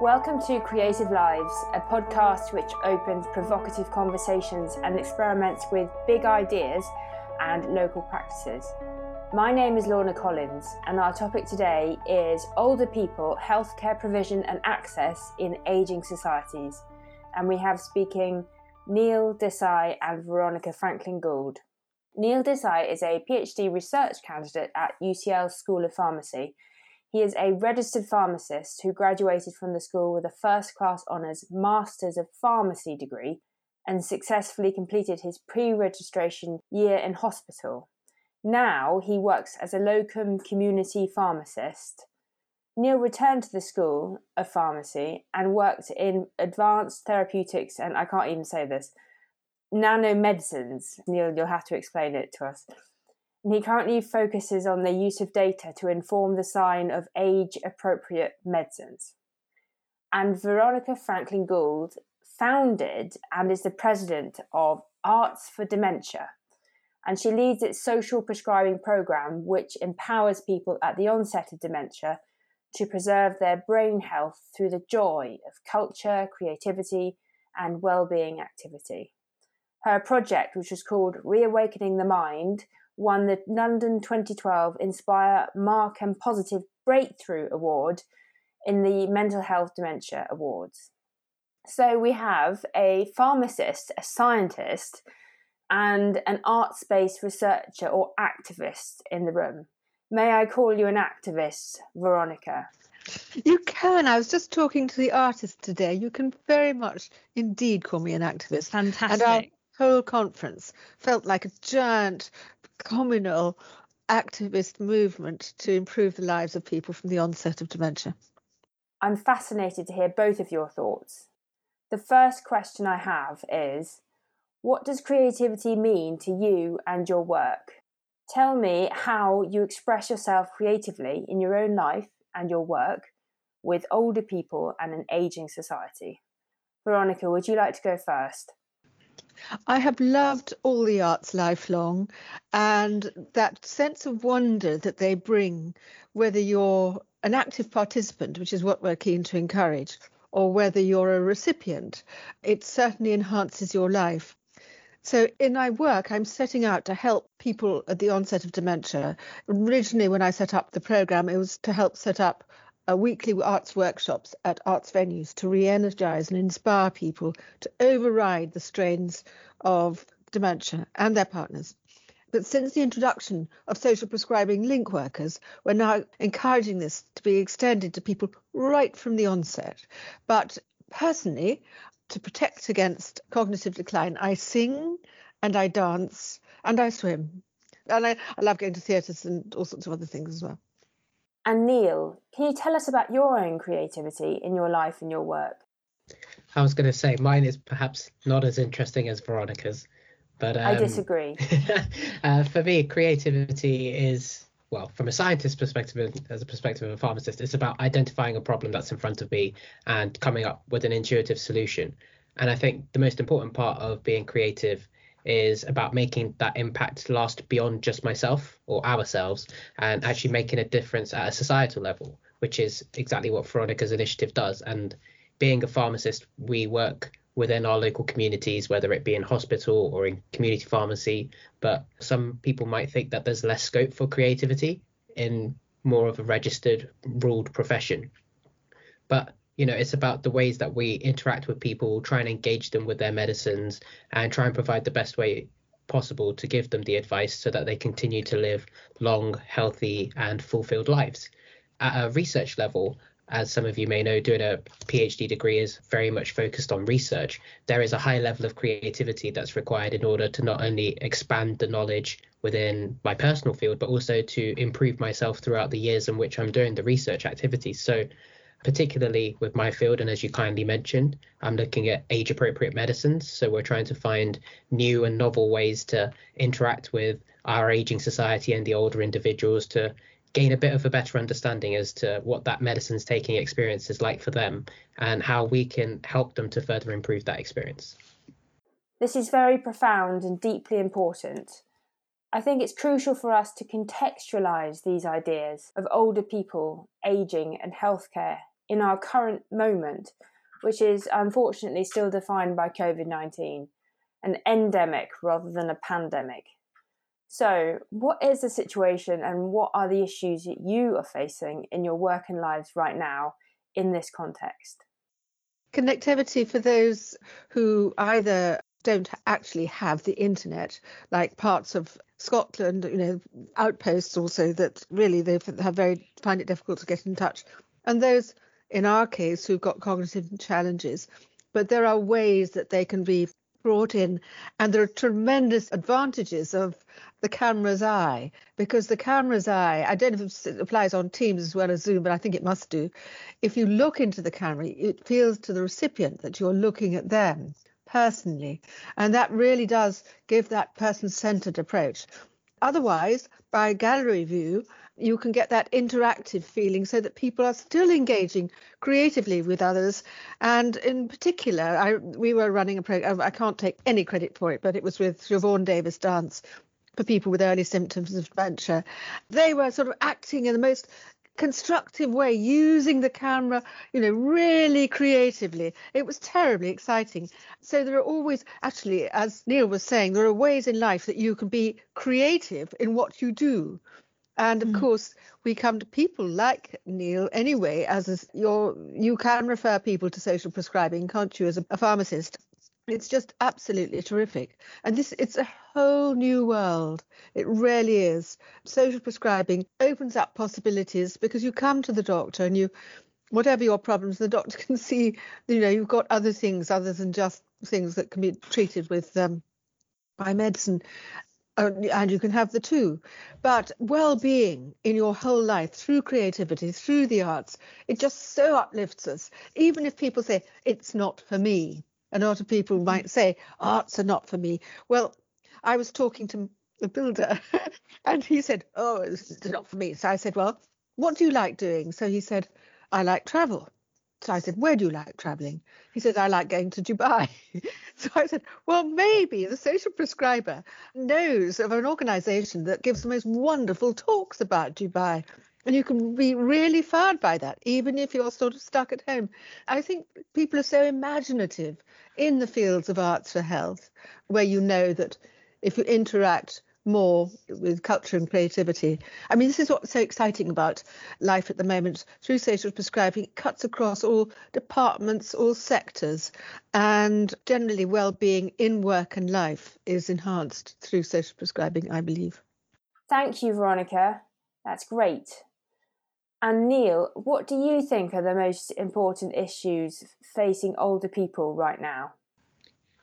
Welcome to Creative Lives, a podcast which opens provocative conversations and experiments with big ideas and local practices. My name is Lorna Collins, and our topic today is older people, healthcare provision and access in ageing societies. And we have speaking Neil Desai and Veronica Franklin Gould. Neil Desai is a PhD research candidate at UCL School of Pharmacy he is a registered pharmacist who graduated from the school with a first class honours Masters of Pharmacy degree and successfully completed his pre registration year in hospital. Now he works as a locum community pharmacist. Neil returned to the School of Pharmacy and worked in advanced therapeutics and I can't even say this nanomedicines. Neil, you'll have to explain it to us and he currently focuses on the use of data to inform the sign of age appropriate medicines. And Veronica Franklin Gould founded and is the president of Arts for Dementia. And she leads its social prescribing program, which empowers people at the onset of dementia to preserve their brain health through the joy of culture, creativity, and well-being activity. Her project, which was called Reawakening the Mind, won the London 2012 Inspire Mark and Positive Breakthrough Award in the Mental Health Dementia Awards. So we have a pharmacist, a scientist, and an arts based researcher or activist in the room. May I call you an activist, Veronica? You can. I was just talking to the artist today. You can very much indeed call me an activist. Fantastic. And our whole conference felt like a giant communal activist movement to improve the lives of people from the onset of dementia. I'm fascinated to hear both of your thoughts. The first question I have is What does creativity mean to you and your work? Tell me how you express yourself creatively in your own life and your work with older people and an ageing society. Veronica, would you like to go first? I have loved all the arts lifelong, and that sense of wonder that they bring, whether you're an active participant, which is what we're keen to encourage, or whether you're a recipient, it certainly enhances your life. So, in my work, I'm setting out to help people at the onset of dementia. Originally, when I set up the program, it was to help set up weekly arts workshops at arts venues to re energize and inspire people to override the strains of dementia and their partners. But since the introduction of social prescribing link workers, we're now encouraging this to be extended to people right from the onset. But personally, to protect against cognitive decline, I sing and I dance and I swim. And I, I love going to theatres and all sorts of other things as well. And Neil, can you tell us about your own creativity in your life and your work? I was going to say mine is perhaps not as interesting as Veronica's, but um, I disagree. uh, for me, creativity is well, from a scientist's perspective, as a perspective of a pharmacist, it's about identifying a problem that's in front of me and coming up with an intuitive solution. And I think the most important part of being creative is about making that impact last beyond just myself or ourselves and actually making a difference at a societal level, which is exactly what Veronica's initiative does. And being a pharmacist, we work within our local communities, whether it be in hospital or in community pharmacy. But some people might think that there's less scope for creativity in more of a registered, ruled profession. But you know it's about the ways that we interact with people try and engage them with their medicines and try and provide the best way possible to give them the advice so that they continue to live long healthy and fulfilled lives at a research level as some of you may know, doing a PhD degree is very much focused on research. There is a high level of creativity that's required in order to not only expand the knowledge within my personal field, but also to improve myself throughout the years in which I'm doing the research activities. So particularly with my field. And as you kindly mentioned, I'm looking at age appropriate medicines. So we're trying to find new and novel ways to interact with our aging society and the older individuals to gain a bit of a better understanding as to what that medicines taking experience is like for them and how we can help them to further improve that experience. This is very profound and deeply important. I think it's crucial for us to contextualise these ideas of older people, ageing, and healthcare in our current moment, which is unfortunately still defined by COVID 19, an endemic rather than a pandemic. So, what is the situation and what are the issues that you are facing in your work and lives right now in this context? Connectivity for those who either don't actually have the internet, like parts of Scotland, you know, outposts also that really they have very find it difficult to get in touch, and those in our case who've got cognitive challenges. But there are ways that they can be brought in, and there are tremendous advantages of the camera's eye because the camera's eye, I don't know if it applies on Teams as well as Zoom, but I think it must do. If you look into the camera, it feels to the recipient that you're looking at them personally. And that really does give that person centered approach. Otherwise, by gallery view, you can get that interactive feeling so that people are still engaging creatively with others. And in particular, I, we were running a program, I can't take any credit for it, but it was with Siobhan Davies Dance for people with early symptoms of dementia. They were sort of acting in the most constructive way, using the camera, you know, really creatively. It was terribly exciting. So there are always, actually, as Neil was saying, there are ways in life that you can be creative in what you do. And of mm. course, we come to people like Neil anyway, as your, you can refer people to social prescribing, can't you, as a, a pharmacist? It's just absolutely terrific. And this it's a whole new world. It really is. Social prescribing opens up possibilities because you come to the doctor and you whatever your problems, the doctor can see, you know, you've got other things other than just things that can be treated with um, by medicine. And you can have the two. But well being in your whole life through creativity, through the arts, it just so uplifts us. Even if people say, it's not for me, a lot of people mm-hmm. might say arts are not for me. Well, I was talking to the builder and he said, Oh, it's not for me. So I said, Well, what do you like doing? So he said, I like travel. So I said, Where do you like traveling? He said, I like going to Dubai. so I said, Well, maybe the social prescriber knows of an organization that gives the most wonderful talks about Dubai. And you can be really fired by that, even if you're sort of stuck at home. I think people are so imaginative in the fields of arts for health, where you know that if you interact more with culture and creativity. I mean, this is what's so exciting about life at the moment. Through social prescribing, it cuts across all departments, all sectors, and generally well-being in work and life is enhanced through social prescribing, I believe. Thank you, Veronica. That's great. And Neil, what do you think are the most important issues facing older people right now?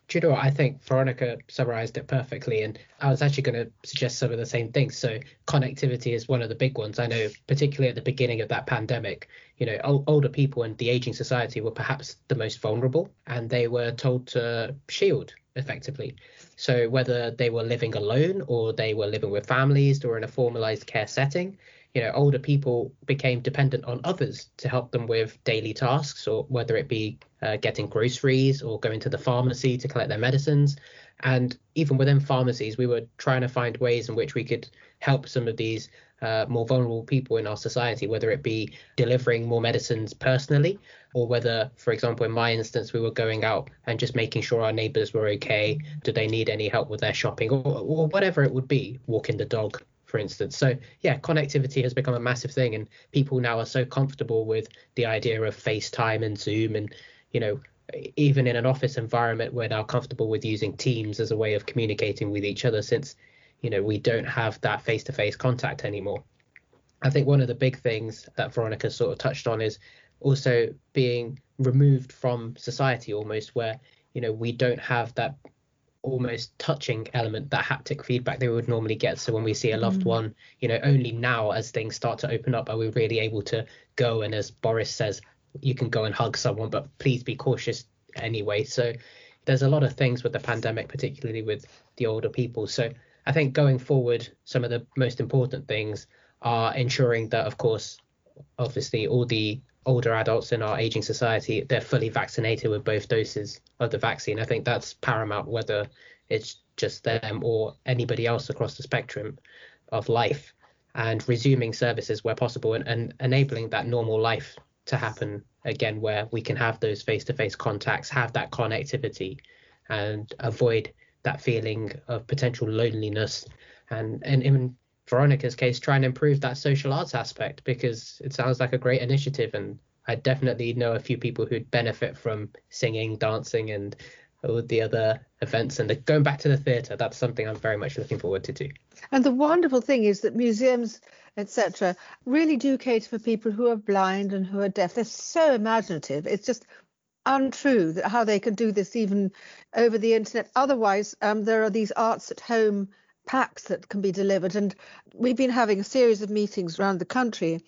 Do you know what? I think Veronica summarized it perfectly, and I was actually going to suggest some of the same things. So, connectivity is one of the big ones. I know, particularly at the beginning of that pandemic, you know, older people and the aging society were perhaps the most vulnerable, and they were told to shield effectively. So, whether they were living alone or they were living with families or in a formalized care setting, you know older people became dependent on others to help them with daily tasks or whether it be uh, getting groceries or going to the pharmacy to collect their medicines. And even within pharmacies we were trying to find ways in which we could help some of these uh, more vulnerable people in our society whether it be delivering more medicines personally or whether for example in my instance we were going out and just making sure our neighbors were okay do they need any help with their shopping or, or whatever it would be walking the dog for instance. So yeah, connectivity has become a massive thing, and people now are so comfortable with the idea of FaceTime and Zoom, and you know, even in an office environment, we're now comfortable with using Teams as a way of communicating with each other, since you know we don't have that face-to-face contact anymore. I think one of the big things that Veronica sort of touched on is also being removed from society almost where you know we don't have that almost touching element, that haptic feedback they would normally get. So when we see a loved mm. one, you know, only now as things start to open up are we really able to go and as Boris says, you can go and hug someone, but please be cautious anyway. So there's a lot of things with the pandemic, particularly with the older people. So I think going forward, some of the most important things are ensuring that, of course, obviously all the older adults in our aging society they're fully vaccinated with both doses of the vaccine. I think that's paramount, whether it's just them or anybody else across the spectrum of life, and resuming services where possible and, and enabling that normal life to happen again, where we can have those face to face contacts, have that connectivity, and avoid that feeling of potential loneliness. And, and in Veronica's case, try and improve that social arts aspect because it sounds like a great initiative. And I definitely know a few people who'd benefit from singing, dancing, and all the other events. And the, going back to the theatre, that's something I'm very much looking forward to too. And the wonderful thing is that museums, etc., really do cater for people who are blind and who are deaf. They're so imaginative. It's just untrue that how they can do this even over the internet. Otherwise, um, there are these arts at home packs that can be delivered. And we've been having a series of meetings around the country.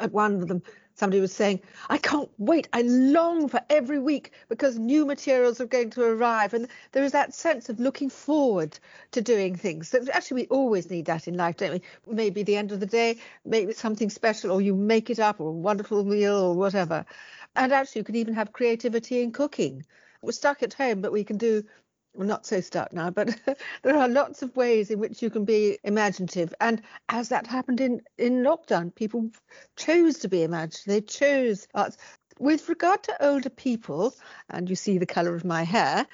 At one of them, somebody was saying, I can't wait. I long for every week because new materials are going to arrive. And there is that sense of looking forward to doing things. So actually, we always need that in life, don't we? Maybe the end of the day, maybe something special, or you make it up, or a wonderful meal, or whatever. And actually, you can even have creativity in cooking. We're stuck at home, but we can do well, not so stuck now, but there are lots of ways in which you can be imaginative. And as that happened in, in lockdown, people chose to be imaginative. They chose arts. With regard to older people, and you see the colour of my hair,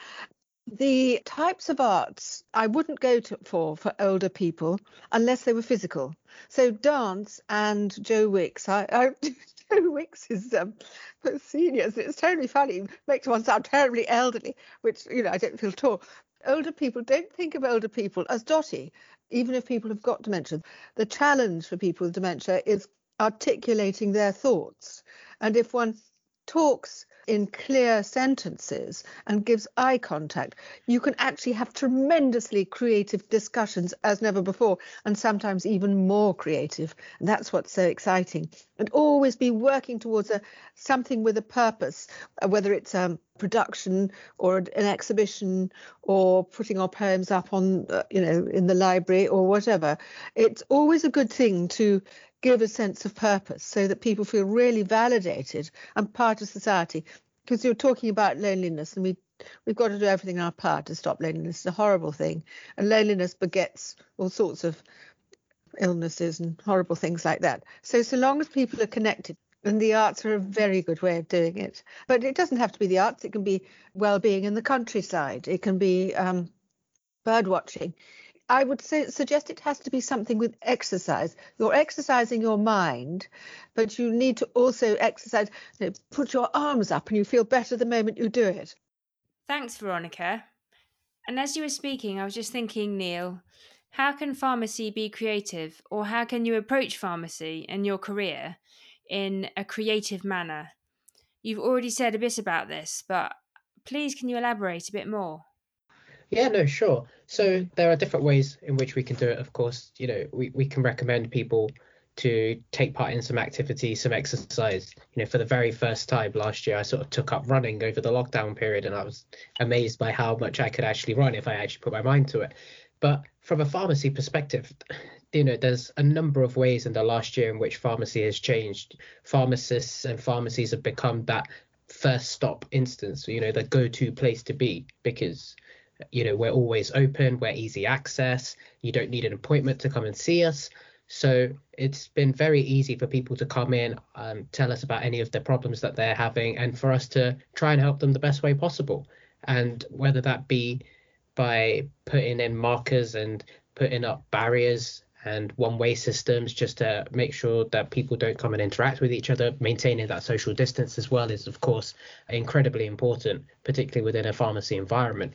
the types of arts I wouldn't go to, for for older people unless they were physical. So dance and Joe Wicks. I, I Joe Wicks is um, seniors. It's terribly funny. Makes one sound terribly elderly, which you know I don't feel at all. Older people don't think of older people as dotty, even if people have got dementia. The challenge for people with dementia is articulating their thoughts, and if one talks in clear sentences and gives eye contact, you can actually have tremendously creative discussions as never before, and sometimes even more creative. And that's what's so exciting. And always be working towards a something with a purpose, uh, whether it's a production or an exhibition or putting our poems up on, uh, you know, in the library or whatever. It's always a good thing to give a sense of purpose so that people feel really validated and part of society. Because you're talking about loneliness, and we we've got to do everything in our power to stop loneliness. It's a horrible thing, and loneliness begets all sorts of illnesses and horrible things like that. So so long as people are connected. And the arts are a very good way of doing it. But it doesn't have to be the arts. It can be well-being in the countryside. It can be um, bird watching. I would say, suggest it has to be something with exercise. You're exercising your mind, but you need to also exercise, you know, put your arms up and you feel better the moment you do it. Thanks, Veronica. And as you were speaking, I was just thinking, Neil, how can pharmacy be creative, or how can you approach pharmacy and your career in a creative manner? You've already said a bit about this, but please can you elaborate a bit more? Yeah, no, sure. So there are different ways in which we can do it. Of course, you know, we, we can recommend people to take part in some activity, some exercise. You know, for the very first time last year, I sort of took up running over the lockdown period, and I was amazed by how much I could actually run if I actually put my mind to it. But from a pharmacy perspective, you know, there's a number of ways in the last year in which pharmacy has changed. Pharmacists and pharmacies have become that first stop instance, you know, the go-to place to be because you know we're always open we're easy access you don't need an appointment to come and see us so it's been very easy for people to come in and um, tell us about any of the problems that they're having and for us to try and help them the best way possible and whether that be by putting in markers and putting up barriers and one way systems just to make sure that people don't come and interact with each other. Maintaining that social distance as well is, of course, incredibly important, particularly within a pharmacy environment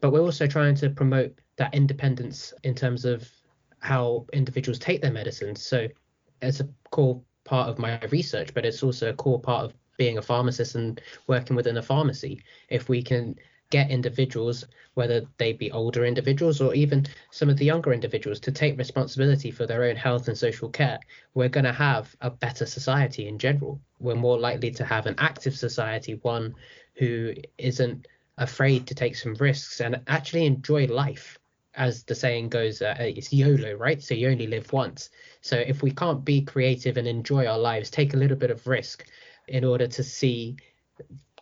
but we're also trying to promote that independence in terms of how individuals take their medicines. So it's a core part of my research, but it's also a core part of being a pharmacist and working within a pharmacy. If we can get individuals, whether they be older individuals or even some of the younger individuals, to take responsibility for their own health and social care, we're going to have a better society in general. We're more likely to have an active society, one who isn't afraid to take some risks and actually enjoy life as the saying goes uh, it's yolo right? So you only live once. So if we can't be creative and enjoy our lives take a little bit of risk in order to see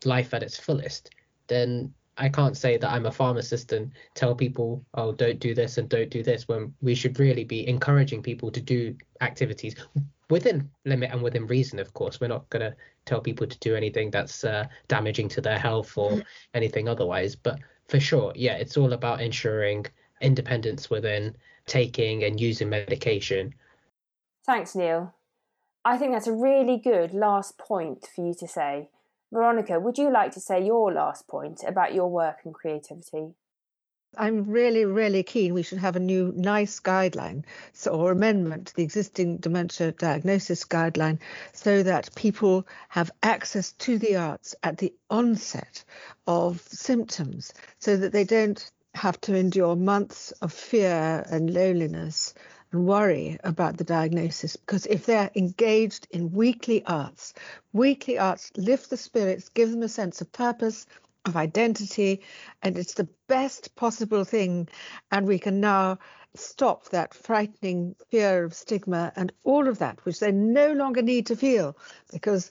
life at its fullest then i can't say that i'm a pharmacist and tell people oh don't do this and don't do this when we should really be encouraging people to do activities within limit and within reason, of course. We're not going to tell people to do anything that's uh, damaging to their health or anything otherwise. But for sure, yeah, it's all about ensuring independence within taking and using medication. Thanks, Neil. I think that's a really good last point for you to say. Veronica, would you like to say your last point about your work and creativity? I'm really, really keen we should have a new NICE guideline so, or amendment to the existing dementia diagnosis guideline so that people have access to the arts at the onset of symptoms so that they don't have to endure months of fear and loneliness and worry about the diagnosis. Because if they're engaged in weekly arts, weekly arts lift the spirits, give them a sense of purpose, of identity, and it's the best possible thing. And we can now stop that frightening fear of stigma and all of that, which they no longer need to feel because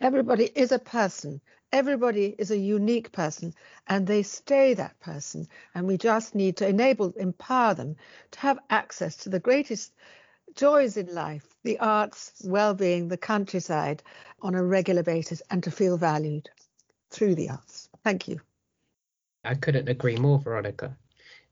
everybody is a person. Everybody is a unique person and they stay that person. And we just need to enable, empower them to have access to the greatest joys in life the arts, well being, the countryside on a regular basis, and to feel valued through the arts. Thank you. I couldn't agree more, Veronica.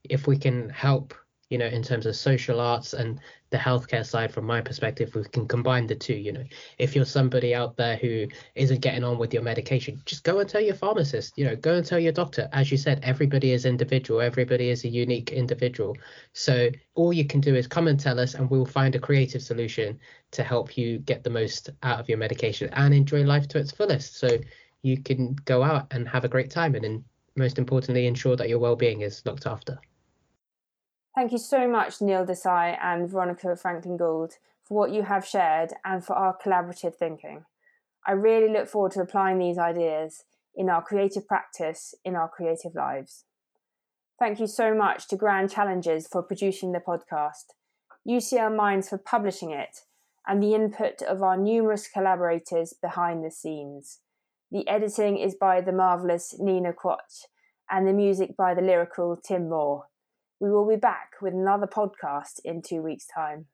If we can help, you know, in terms of social arts and the healthcare side, from my perspective, we can combine the two. You know, if you're somebody out there who isn't getting on with your medication, just go and tell your pharmacist, you know, go and tell your doctor. As you said, everybody is individual, everybody is a unique individual. So all you can do is come and tell us, and we'll find a creative solution to help you get the most out of your medication and enjoy life to its fullest. So you can go out and have a great time and, and most importantly ensure that your well-being is looked after. Thank you so much neil desai and veronica franklin gould for what you have shared and for our collaborative thinking. I really look forward to applying these ideas in our creative practice in our creative lives. Thank you so much to grand challenges for producing the podcast ucl minds for publishing it and the input of our numerous collaborators behind the scenes the editing is by the marvellous Nina Quach and the music by the lyrical Tim Moore. We will be back with another podcast in two weeks' time.